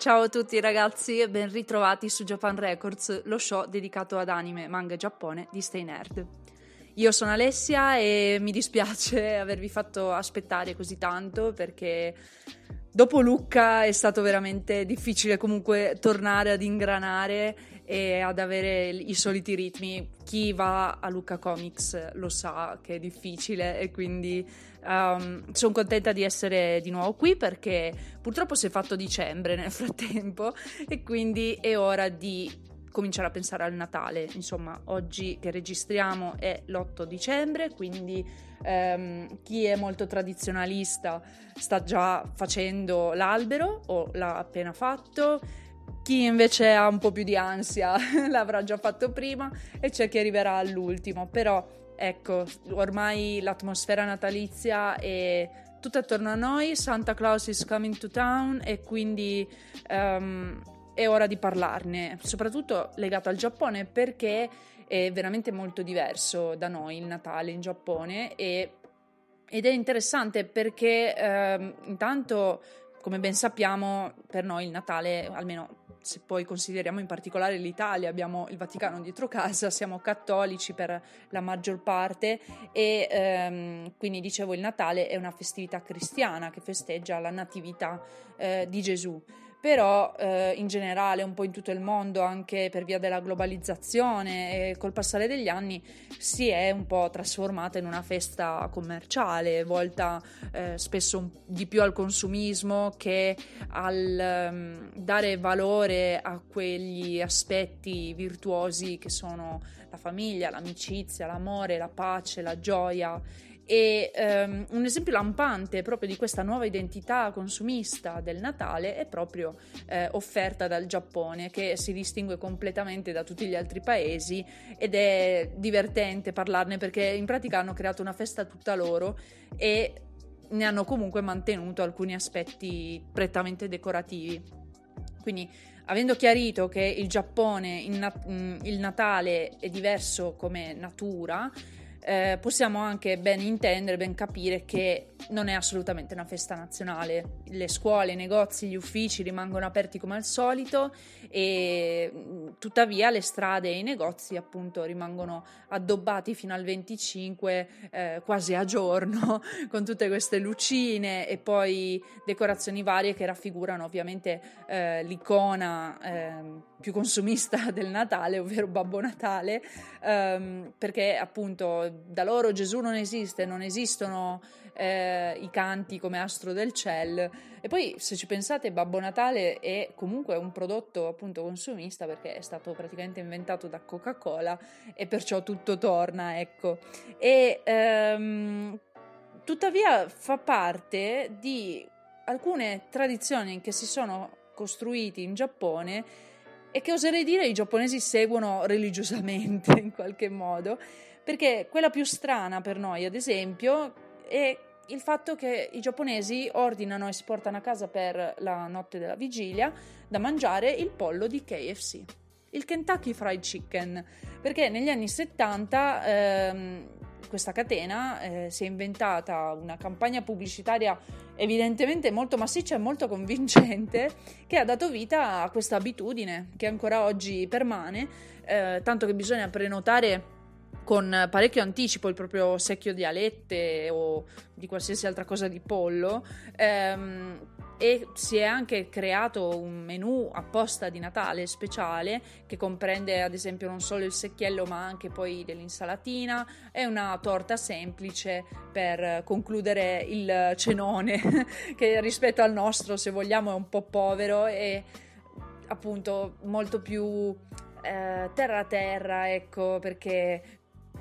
Ciao a tutti ragazzi e ben ritrovati su Japan Records, lo show dedicato ad anime, manga e Giappone di Stay Nerd. Io sono Alessia e mi dispiace avervi fatto aspettare così tanto perché dopo Lucca è stato veramente difficile comunque tornare ad ingranare e ad avere i soliti ritmi. Chi va a Lucca Comics lo sa che è difficile e quindi Um, sono contenta di essere di nuovo qui perché purtroppo si è fatto dicembre nel frattempo e quindi è ora di cominciare a pensare al Natale. Insomma, oggi che registriamo è l'8 dicembre, quindi um, chi è molto tradizionalista sta già facendo l'albero o l'ha appena fatto. Chi invece ha un po' più di ansia l'avrà già fatto prima e c'è chi arriverà all'ultimo, però ecco, ormai l'atmosfera natalizia è tutta attorno a noi, Santa Claus is coming to town e quindi um, è ora di parlarne, soprattutto legato al Giappone perché è veramente molto diverso da noi il Natale in Giappone e, ed è interessante perché um, intanto, come ben sappiamo, per noi il Natale, almeno se poi consideriamo in particolare l'Italia, abbiamo il Vaticano dietro casa, siamo cattolici per la maggior parte e ehm, quindi dicevo il Natale è una festività cristiana che festeggia la natività eh, di Gesù però eh, in generale un po' in tutto il mondo anche per via della globalizzazione e col passare degli anni si è un po' trasformata in una festa commerciale volta eh, spesso di più al consumismo che al um, dare valore a quegli aspetti virtuosi che sono la famiglia, l'amicizia, l'amore, la pace, la gioia e um, un esempio lampante proprio di questa nuova identità consumista del Natale è proprio eh, offerta dal Giappone, che si distingue completamente da tutti gli altri paesi ed è divertente parlarne perché in pratica hanno creato una festa tutta loro e ne hanno comunque mantenuto alcuni aspetti prettamente decorativi. Quindi, avendo chiarito che il Giappone, nat- il Natale è diverso come natura, eh, possiamo anche ben intendere, ben capire che non è assolutamente una festa nazionale. Le scuole, i negozi, gli uffici rimangono aperti come al solito e mm, tuttavia le strade e i negozi appunto rimangono addobbati fino al 25 eh, quasi a giorno con tutte queste lucine e poi decorazioni varie che raffigurano ovviamente eh, l'icona ehm, più consumista del Natale, ovvero Babbo Natale, ehm, perché appunto da loro Gesù non esiste, non esistono eh, i canti come Astro del Ciel. E poi, se ci pensate, Babbo Natale è comunque un prodotto appunto consumista perché è stato praticamente inventato da Coca-Cola e perciò tutto torna, ecco. E ehm, tuttavia fa parte di alcune tradizioni che si sono costruiti in Giappone e che oserei dire i giapponesi seguono religiosamente in qualche modo perché quella più strana per noi, ad esempio, è il fatto che i giapponesi ordinano e si portano a casa per la notte della vigilia da mangiare il pollo di KFC, il Kentucky Fried Chicken, perché negli anni 70 ehm, questa catena eh, si è inventata una campagna pubblicitaria evidentemente molto massiccia e molto convincente che ha dato vita a questa abitudine che ancora oggi permane, eh, tanto che bisogna prenotare con parecchio anticipo il proprio secchio di alette o di qualsiasi altra cosa di pollo ehm, e si è anche creato un menù apposta di Natale speciale che comprende ad esempio non solo il secchiello ma anche poi dell'insalatina. E una torta semplice per concludere il cenone che rispetto al nostro se vogliamo è un po' povero e appunto molto più eh, terra terra ecco perché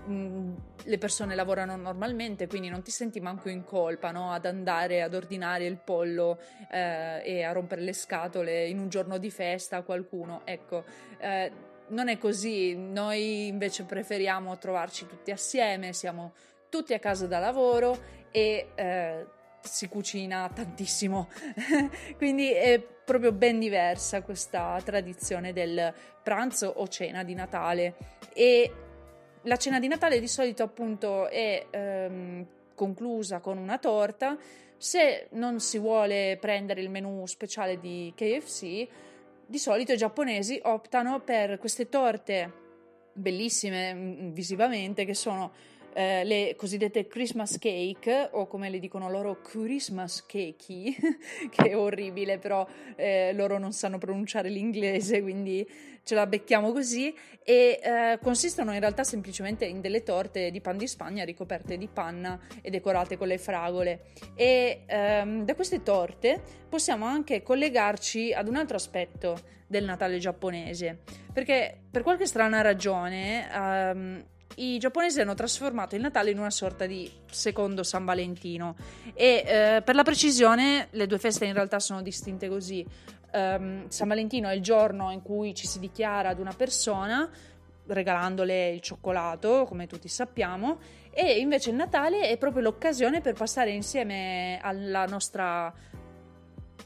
le persone lavorano normalmente, quindi non ti senti manco in colpa no? ad andare ad ordinare il pollo eh, e a rompere le scatole in un giorno di festa a qualcuno. Ecco, eh, non è così, noi invece preferiamo trovarci tutti assieme, siamo tutti a casa da lavoro e eh, si cucina tantissimo, quindi è proprio ben diversa questa tradizione del pranzo o cena di Natale e la cena di Natale di solito appunto è ehm, conclusa con una torta, se non si vuole prendere il menù speciale di KFC, di solito i giapponesi optano per queste torte bellissime mm, visivamente che sono eh, le cosiddette Christmas cake o come le dicono loro Christmas cakey che è orribile però eh, loro non sanno pronunciare l'inglese quindi ce la becchiamo così. E eh, consistono in realtà semplicemente in delle torte di pan di Spagna ricoperte di panna e decorate con le fragole. E ehm, da queste torte possiamo anche collegarci ad un altro aspetto del Natale giapponese perché per qualche strana ragione ehm, i giapponesi hanno trasformato il Natale in una sorta di secondo San Valentino e eh, per la precisione le due feste in realtà sono distinte così. Um, San Valentino è il giorno in cui ci si dichiara ad una persona regalandole il cioccolato, come tutti sappiamo, e invece il Natale è proprio l'occasione per passare insieme alla nostra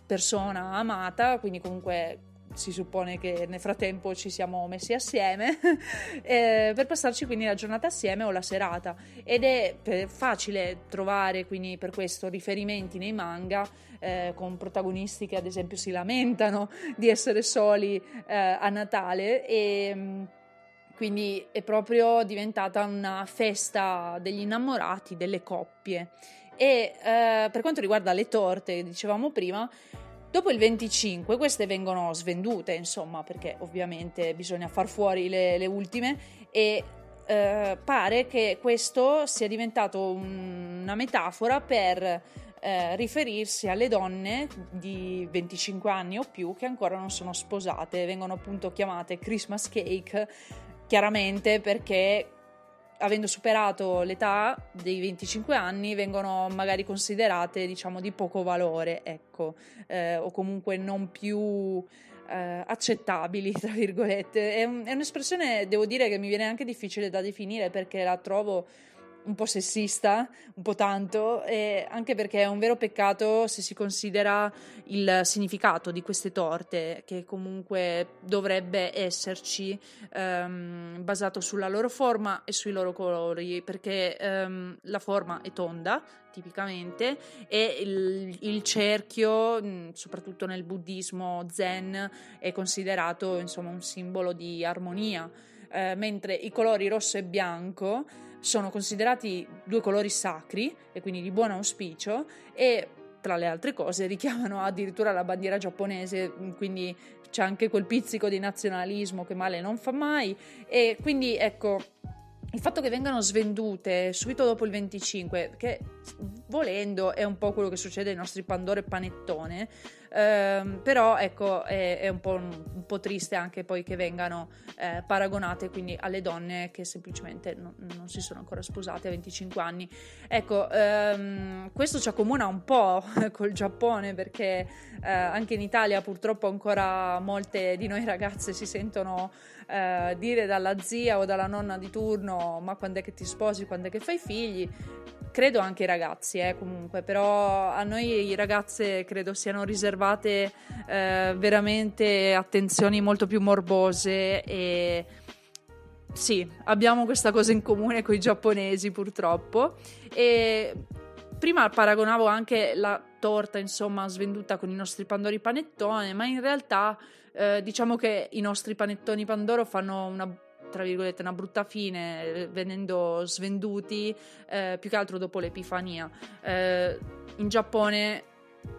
persona amata, quindi comunque si suppone che nel frattempo ci siamo messi assieme eh, per passarci quindi la giornata assieme o la serata. Ed è facile trovare quindi per questo riferimenti nei manga eh, con protagonisti che ad esempio si lamentano di essere soli eh, a Natale. E mm, quindi è proprio diventata una festa degli innamorati, delle coppie. E eh, per quanto riguarda le torte, dicevamo prima, Dopo il 25 queste vengono svendute, insomma, perché ovviamente bisogna far fuori le, le ultime e eh, pare che questo sia diventato un, una metafora per eh, riferirsi alle donne di 25 anni o più che ancora non sono sposate, vengono appunto chiamate Christmas cake, chiaramente perché avendo superato l'età dei 25 anni vengono magari considerate diciamo di poco valore ecco eh, o comunque non più eh, accettabili tra virgolette. È, un, è un'espressione devo dire che mi viene anche difficile da definire perché la trovo un po' sessista, un po' tanto, e anche perché è un vero peccato se si considera il significato di queste torte, che comunque dovrebbe esserci um, basato sulla loro forma e sui loro colori, perché um, la forma è tonda, tipicamente, e il, il, cerchio, soprattutto nel buddismo zen, è considerato insomma un simbolo di armonia, eh, mentre i colori rosso e bianco sono considerati due colori sacri e quindi di buon auspicio e tra le altre cose richiamano addirittura la bandiera giapponese, quindi c'è anche quel pizzico di nazionalismo che male non fa mai e quindi ecco il fatto che vengano svendute subito dopo il 25, che volendo è un po' quello che succede ai nostri Pandoro e Panettone, ehm, però ecco è, è un, po', un, po', triste anche poi che vengano eh, paragonate quindi alle donne che semplicemente non, non, si sono ancora sposate a 25 anni. Ecco, ehm, questo ci accomuna un po' col Giappone perché eh, anche in Italia purtroppo ancora molte di noi ragazze si sentono eh, dire dalla zia o dalla nonna di turno ma quando è che ti sposi, quando è che fai figli credo anche i eh, comunque, però a noi ragazze credo siano riservate eh, veramente attenzioni molto più morbose e sì, abbiamo questa cosa in comune con i giapponesi purtroppo. E prima paragonavo anche la torta, insomma, svenduta con i nostri pandori panettone, ma in realtà eh, diciamo che i nostri panettoni pandoro fanno una tra virgolette, una brutta fine eh, venendo svenduti eh, più che altro dopo l'Epifania. Eh, in Giappone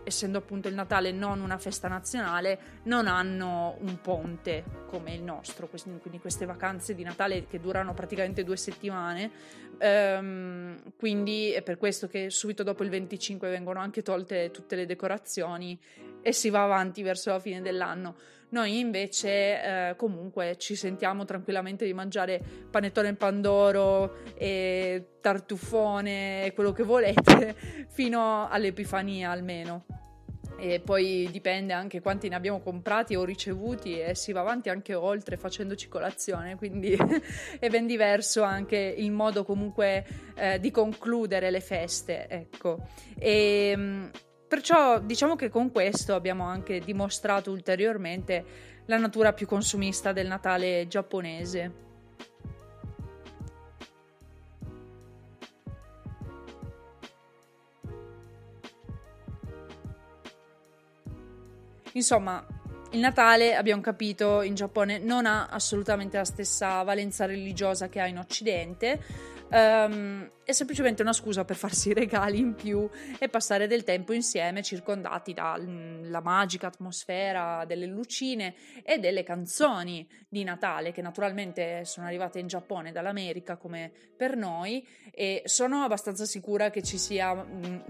essendo appunto il Natale non una festa nazionale, non hanno un ponte come il nostro, quindi queste vacanze di Natale che durano praticamente due settimane. Ehm, quindi è per questo che subito dopo il 25 vengono anche tolte tutte le decorazioni e si va avanti verso la fine dell'anno. Noi invece eh, comunque ci sentiamo tranquillamente di mangiare panettone in pandoro e tartufone e quello che volete fino all'Epifania almeno. E poi dipende anche quanti ne abbiamo comprati o ricevuti e si va avanti anche oltre facendoci colazione, quindi è ben diverso anche il modo comunque eh, di concludere le feste, ecco. E ehm, Perciò diciamo che con questo abbiamo anche dimostrato ulteriormente la natura più consumista del Natale giapponese. Insomma, il Natale, abbiamo capito, in Giappone non ha assolutamente la stessa valenza religiosa che ha in Occidente Um, è semplicemente una scusa per farsi regali in più e passare del tempo insieme circondati dalla magica atmosfera delle lucine e delle canzoni di Natale che naturalmente sono arrivate in Giappone dall'America come per noi e sono abbastanza sicura che ci sia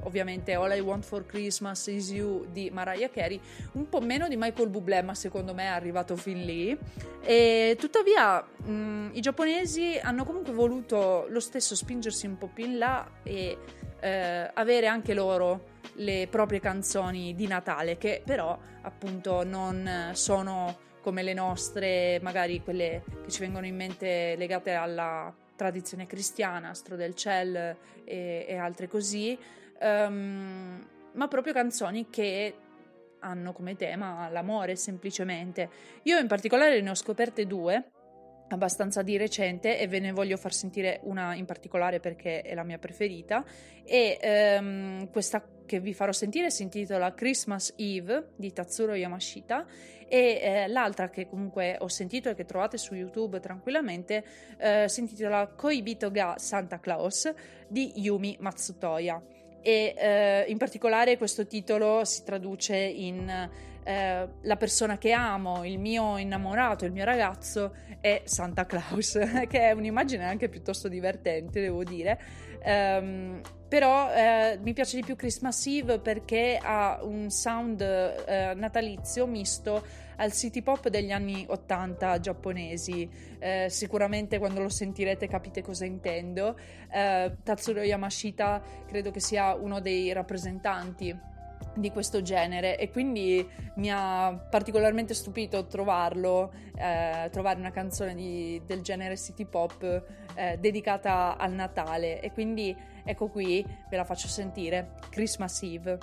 ovviamente All I Want for Christmas is You di Mariah Carey un po' meno di Michael Bublé ma secondo me è arrivato fin lì. E tuttavia mh, i giapponesi hanno comunque voluto lo stesso spingersi un po' più in là e eh, avere anche loro le proprie canzoni di Natale, che però appunto non sono come le nostre, magari quelle che ci vengono in mente legate alla tradizione cristiana, Astro del Ciel e, e altre così, um, ma proprio canzoni che hanno come tema l'amore semplicemente. Io in particolare ne ho scoperte due abbastanza di recente e ve ne voglio far sentire una in particolare perché è la mia preferita. E um, questa che vi farò sentire si intitola Christmas Eve di Tatsuro Yamashita e eh, l'altra che comunque ho sentito e che trovate su YouTube tranquillamente eh, si intitola Koibito ga Santa Claus di Yumi Matsutoya. E eh, in particolare questo titolo si traduce in eh, la persona che amo, il mio innamorato, il mio ragazzo è Santa Claus, che è un'immagine anche piuttosto divertente, devo dire. Um, però eh, mi piace di più Christmas Eve perché ha un sound eh, natalizio misto al city pop degli anni 80 giapponesi. Eh, sicuramente quando lo sentirete capite cosa intendo. Eh, Tatsuro Yamashita credo che sia uno dei rappresentanti di questo genere e quindi mi ha particolarmente stupito trovarlo, eh, trovare una canzone di, del genere city pop eh, dedicata al Natale e quindi ecco qui ve la faccio sentire, Christmas Eve.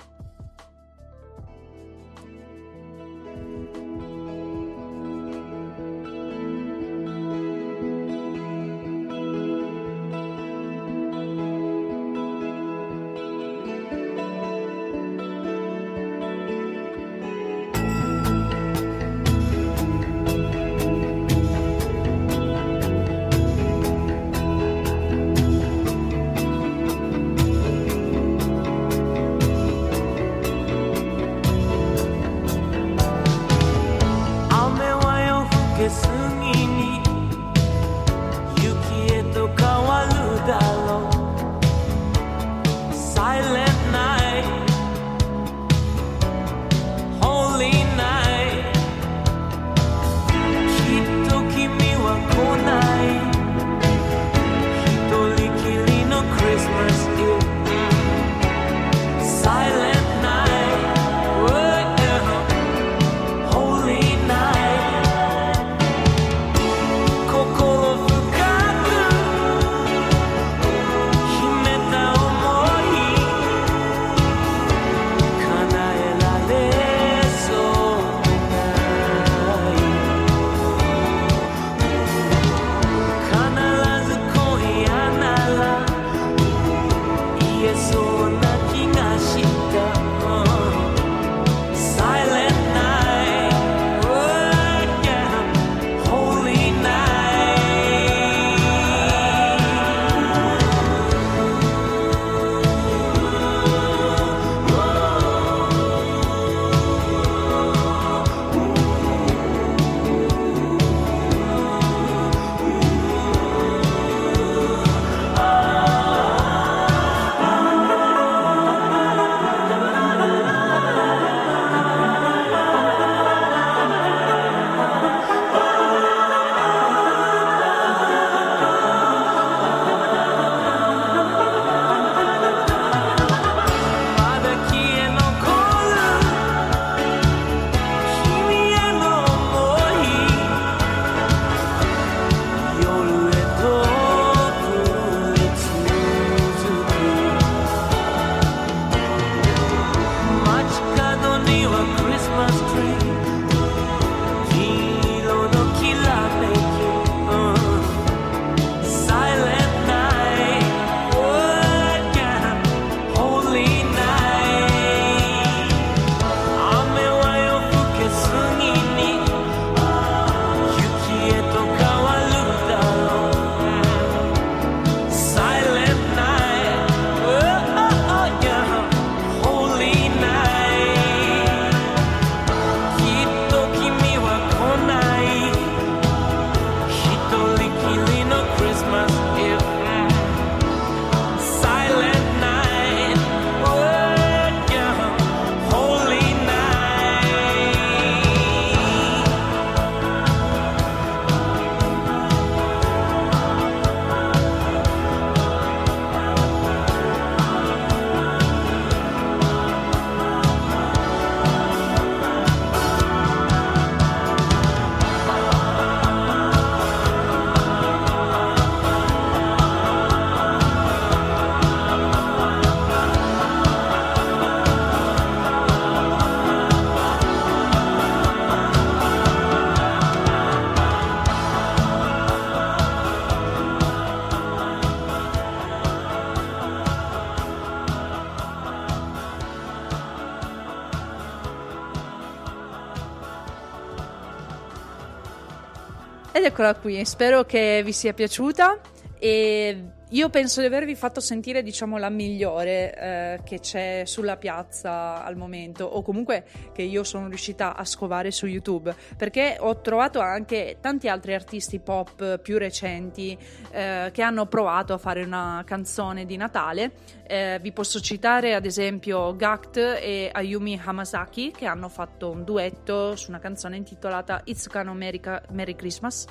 Ed eccola qui, spero che vi sia piaciuta e io penso di avervi fatto sentire, diciamo, la migliore eh, che c'è sulla piazza al momento, o comunque che io sono riuscita a scovare su YouTube, perché ho trovato anche tanti altri artisti pop più recenti eh, che hanno provato a fare una canzone di Natale. Eh, vi posso citare ad esempio Gact e Ayumi Hamasaki che hanno fatto un duetto su una canzone intitolata Itsuka no Merry, Merry Christmas.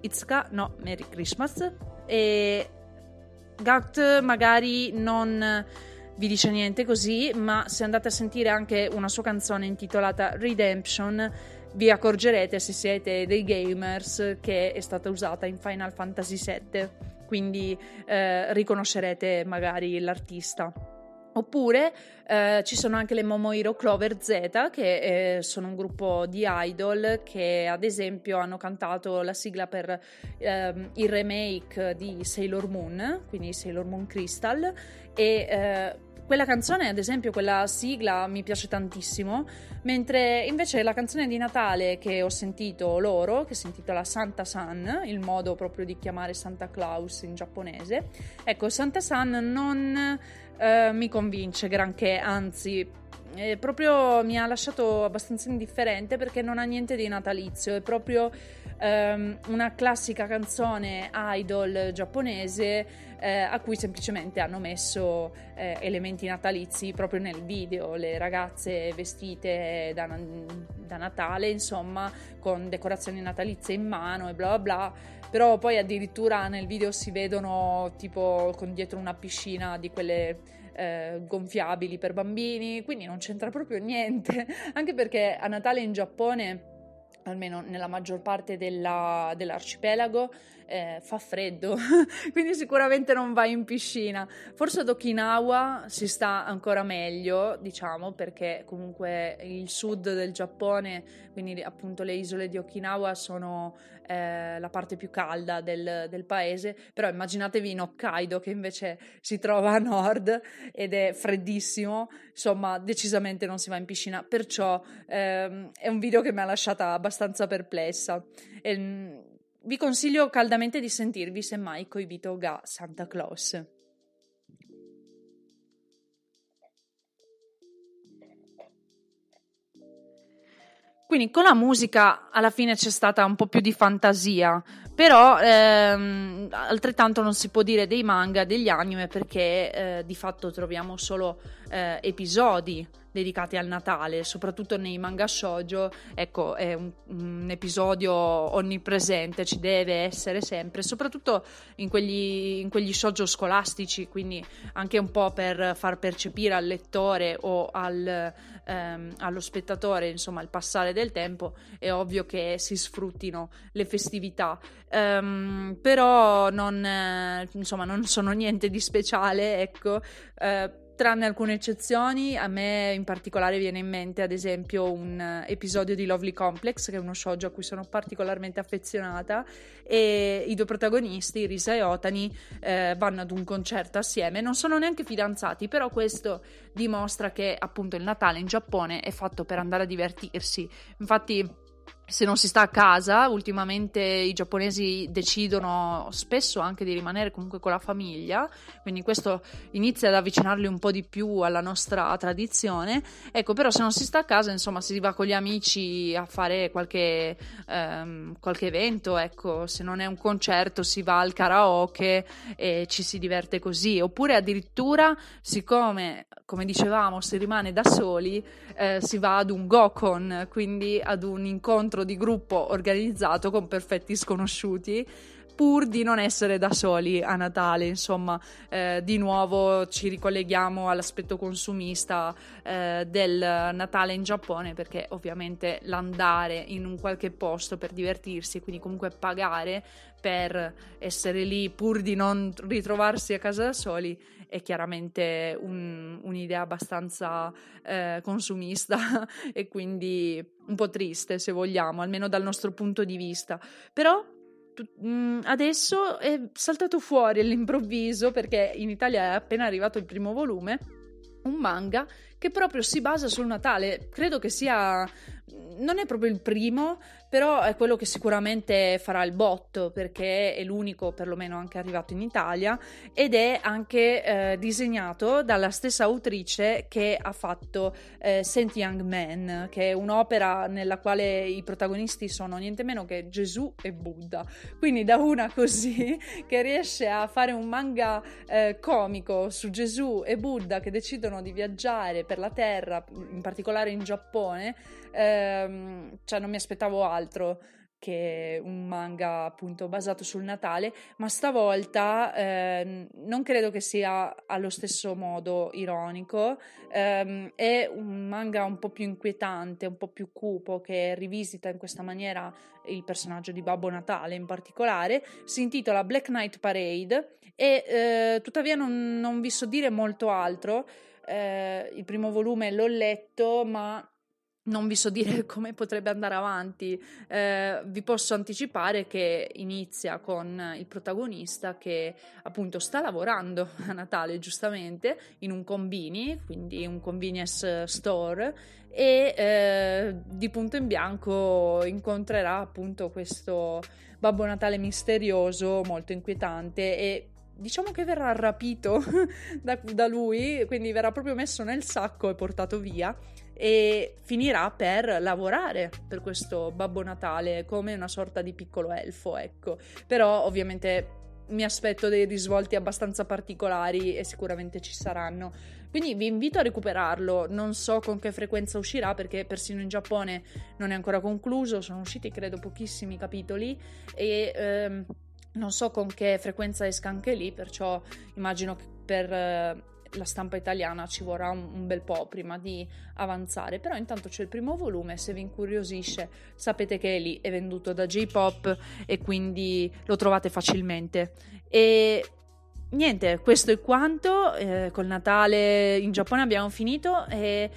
Itsuka no Merry Christmas e Gact magari non vi dice niente così, ma se andate a sentire anche una sua canzone intitolata Redemption, vi accorgerete se siete dei gamers che è stata usata in Final Fantasy VII, quindi eh, riconoscerete magari l'artista. Oppure eh, ci sono anche le Momohiro Clover Z, che eh, sono un gruppo di idol che ad esempio hanno cantato la sigla per eh, il remake di Sailor Moon, quindi Sailor Moon Crystal, e eh, quella canzone, ad esempio, quella sigla mi piace tantissimo, mentre invece la canzone di Natale che ho sentito loro, che si intitola Santa San, il modo proprio di chiamare Santa Claus in giapponese, ecco, Santa San non eh, mi convince granché, anzi, eh, proprio mi ha lasciato abbastanza indifferente perché non ha niente di natalizio, è proprio ehm, una classica canzone idol giapponese eh, a cui semplicemente hanno messo eh, elementi natalizi proprio nel video, le ragazze vestite da, da, Natale, insomma, con decorazioni natalizie in mano e bla bla bla. Però poi addirittura nel video si vedono tipo con dietro una piscina di quelle eh, gonfiabili per bambini, quindi non c'entra proprio niente, anche perché a Natale in Giappone almeno nella maggior parte della, dell'arcipelago, eh, fa freddo, quindi sicuramente non vai in piscina. Forse ad Okinawa si sta ancora meglio, diciamo, perché comunque il sud del Giappone, quindi appunto le isole di Okinawa sono eh, la parte più calda del, del, paese, però immaginatevi in Hokkaido che invece si trova a nord ed è freddissimo, insomma decisamente non si va in piscina, perciò ehm, è un video che mi ha lasciata abbastanza perplessa. E, vi consiglio caldamente di sentirvi semmai coibito ga Santa Claus. Quindi con la musica alla fine c'è stata un po' più di fantasia, però ehm, altrettanto non si può dire dei manga, degli anime, perché eh, di fatto troviamo solo eh, episodi dedicati al Natale, soprattutto nei manga shoujo, ecco, è un, un, episodio onnipresente, ci deve essere sempre, soprattutto in quegli, in quegli shoujo scolastici, quindi anche un po' per far percepire al lettore o al, ehm, allo spettatore, insomma, il passare del tempo, è ovvio che si sfruttino le festività, um, però non, eh, insomma, non sono niente di speciale, ecco. Eh, tranne alcune eccezioni, a me in particolare viene in mente ad esempio un episodio di Lovely Complex, che è uno shoujo a cui sono particolarmente affezionata, e i due protagonisti, Risa e Otani, eh, vanno ad un concerto assieme, non sono neanche fidanzati, però questo dimostra che appunto il Natale in Giappone è fatto per andare a divertirsi. Infatti se non si sta a casa, ultimamente i giapponesi decidono spesso anche di rimanere comunque con la famiglia, quindi questo inizia ad avvicinarli un po' di più alla nostra tradizione. Ecco, però se non si sta a casa, insomma, si va con gli amici a fare qualche, ehm, qualche evento, ecco, se non è un concerto si va al karaoke e ci si diverte così, oppure addirittura, siccome, come dicevamo, si rimane da soli, eh, si va ad un gokon, quindi ad un incontro incontro di gruppo organizzato con perfetti sconosciuti pur di non essere da soli a Natale, insomma, eh, di nuovo ci ricolleghiamo all'aspetto consumista eh, del Natale in Giappone, perché ovviamente l'andare in un qualche posto per divertirsi, quindi comunque pagare per essere lì pur di non ritrovarsi a casa da soli, è chiaramente un, un'idea abbastanza eh, consumista e quindi un po' triste se vogliamo, almeno dal nostro punto di vista. Però mm, adesso è saltato fuori all'improvviso perché in Italia è appena arrivato il primo volume un manga che proprio si basa sul Natale. Credo che sia non è proprio il primo, però è quello che sicuramente farà il botto perché è l'unico perlomeno anche arrivato in Italia ed è anche eh, disegnato dalla stessa autrice che ha fatto eh, Saint Young Man, che è un'opera nella quale i protagonisti sono niente meno che Gesù e Buddha. Quindi da una così che riesce a fare un manga eh, comico su Gesù e Buddha che decidono di viaggiare per la terra, in particolare in Giappone, ehm, cioè non mi aspettavo altro che un manga appunto basato sul Natale, ma stavolta eh, non credo che sia allo stesso modo ironico, eh, è un manga un po' più inquietante, un po' più cupo che rivisita in questa maniera il personaggio di Babbo Natale in particolare, si intitola Black Knight Parade e eh, tuttavia non, non, vi so dire molto altro, eh, il primo volume l'ho letto ma non vi so dire come potrebbe andare avanti, eh, vi posso anticipare che inizia con il protagonista che appunto sta lavorando a Natale giustamente in un combini, quindi un convenience store e eh, di punto in bianco incontrerà appunto questo Babbo Natale misterioso, molto inquietante e diciamo che verrà rapito da, da lui, quindi verrà proprio messo nel sacco e portato via e finirà per lavorare per questo Babbo Natale come una sorta di piccolo elfo, ecco. Però ovviamente mi aspetto dei risvolti abbastanza particolari e sicuramente ci saranno. Quindi vi invito a recuperarlo, non so con che frequenza uscirà perché persino in Giappone non è ancora concluso, sono usciti credo pochissimi capitoli e ehm, non so con che frequenza esca anche lì, perciò immagino che per... Eh, la stampa italiana ci vorrà un, un, bel po' prima di avanzare, però intanto c'è il primo volume, se vi incuriosisce sapete che è lì, è venduto da J-Pop e quindi lo trovate facilmente. E niente, questo è quanto, eh, col Natale in Giappone abbiamo finito e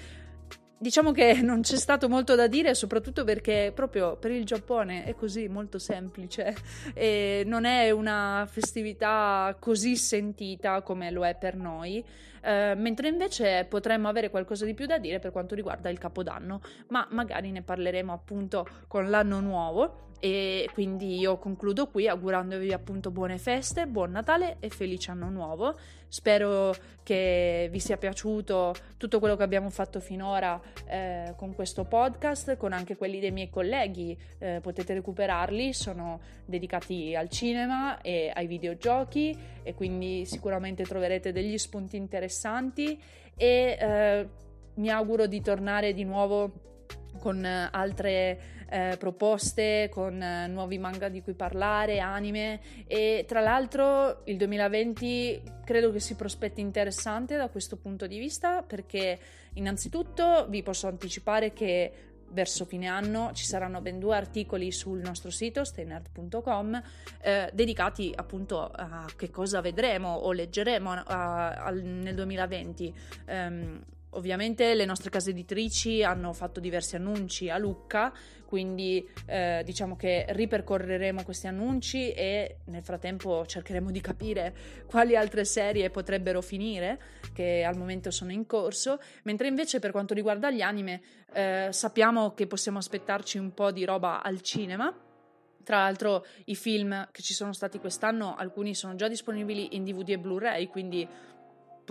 diciamo che non c'è stato molto da dire, soprattutto perché proprio per il Giappone è così molto semplice e non è una festività così sentita come lo è per noi. Eh, mentre invece potremmo avere qualcosa di più da dire per quanto riguarda il Capodanno, ma magari ne parleremo appunto con l'anno nuovo e quindi io concludo qui augurandovi appunto buone feste, buon Natale e felice anno nuovo. Spero che vi sia piaciuto tutto quello che abbiamo fatto finora eh, con questo podcast, con anche quelli dei miei colleghi. Eh, potete recuperarli, sono dedicati al cinema e ai videogiochi e quindi sicuramente troverete degli spunti interessanti e eh, mi auguro di tornare di nuovo con altre eh, proposte, con eh, nuovi manga di cui parlare, anime. E tra l'altro il 2020 credo che si prospetti interessante da questo punto di vista perché innanzitutto vi posso anticipare che verso fine anno ci saranno ben due articoli sul nostro sito steinerd.com eh, dedicati appunto a che cosa vedremo o leggeremo a, a, nel 2020 um, Ovviamente le nostre case editrici hanno fatto diversi annunci a Lucca, quindi eh, diciamo che ripercorreremo questi annunci e nel frattempo cercheremo di capire quali altre serie potrebbero finire, che al momento sono in corso, mentre invece per quanto riguarda gli anime eh, sappiamo che possiamo aspettarci un po' di roba al cinema. Tra l'altro i film che ci sono stati quest'anno, alcuni sono già disponibili in DVD e Blu-ray, quindi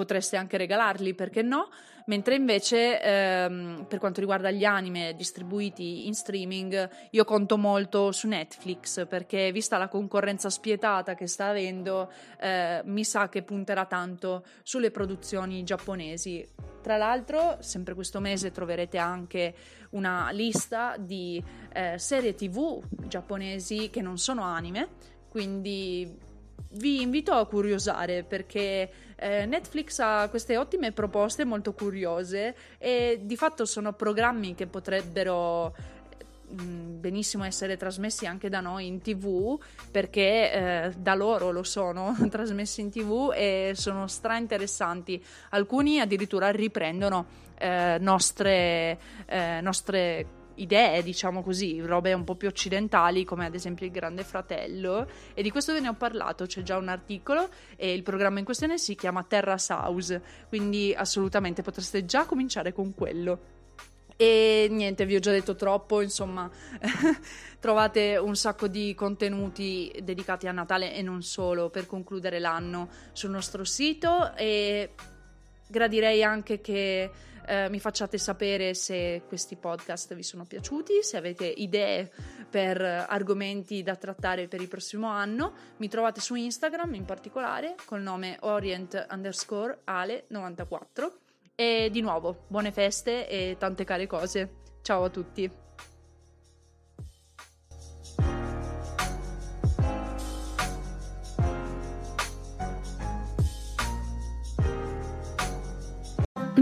potreste anche regalarli, perché no? Mentre invece ehm, per quanto riguarda gli anime distribuiti in streaming, io conto molto su Netflix perché vista la concorrenza spietata che sta avendo, eh, mi sa che punterà tanto sulle produzioni giapponesi. Tra l'altro, sempre questo mese troverete anche una lista di eh, serie TV giapponesi che non sono anime, quindi vi invito a curiosare perché eh, Netflix ha queste ottime proposte molto curiose e di fatto sono programmi che potrebbero mm, benissimo essere trasmessi anche da noi in tv perché eh, da loro lo sono trasmessi in tv e sono stra interessanti alcuni addirittura riprendono eh, nostre, eh, nostre idee, diciamo così, robe un po' più occidentali, come ad esempio il Grande Fratello. E di questo ve ne ho parlato, c'è già un articolo e il programma in questione si chiama Terra House, quindi assolutamente potreste già cominciare con quello. E niente, vi ho già detto troppo, insomma, trovate un sacco di contenuti dedicati a Natale e non solo per concludere l'anno sul nostro sito e gradirei anche che eh, mi facciate sapere se questi podcast vi sono piaciuti, se avete idee per argomenti da trattare per il prossimo anno. Mi trovate su Instagram in particolare col nome orient underscore ale 94 e di nuovo, buone feste e tante care cose. Ciao a tutti.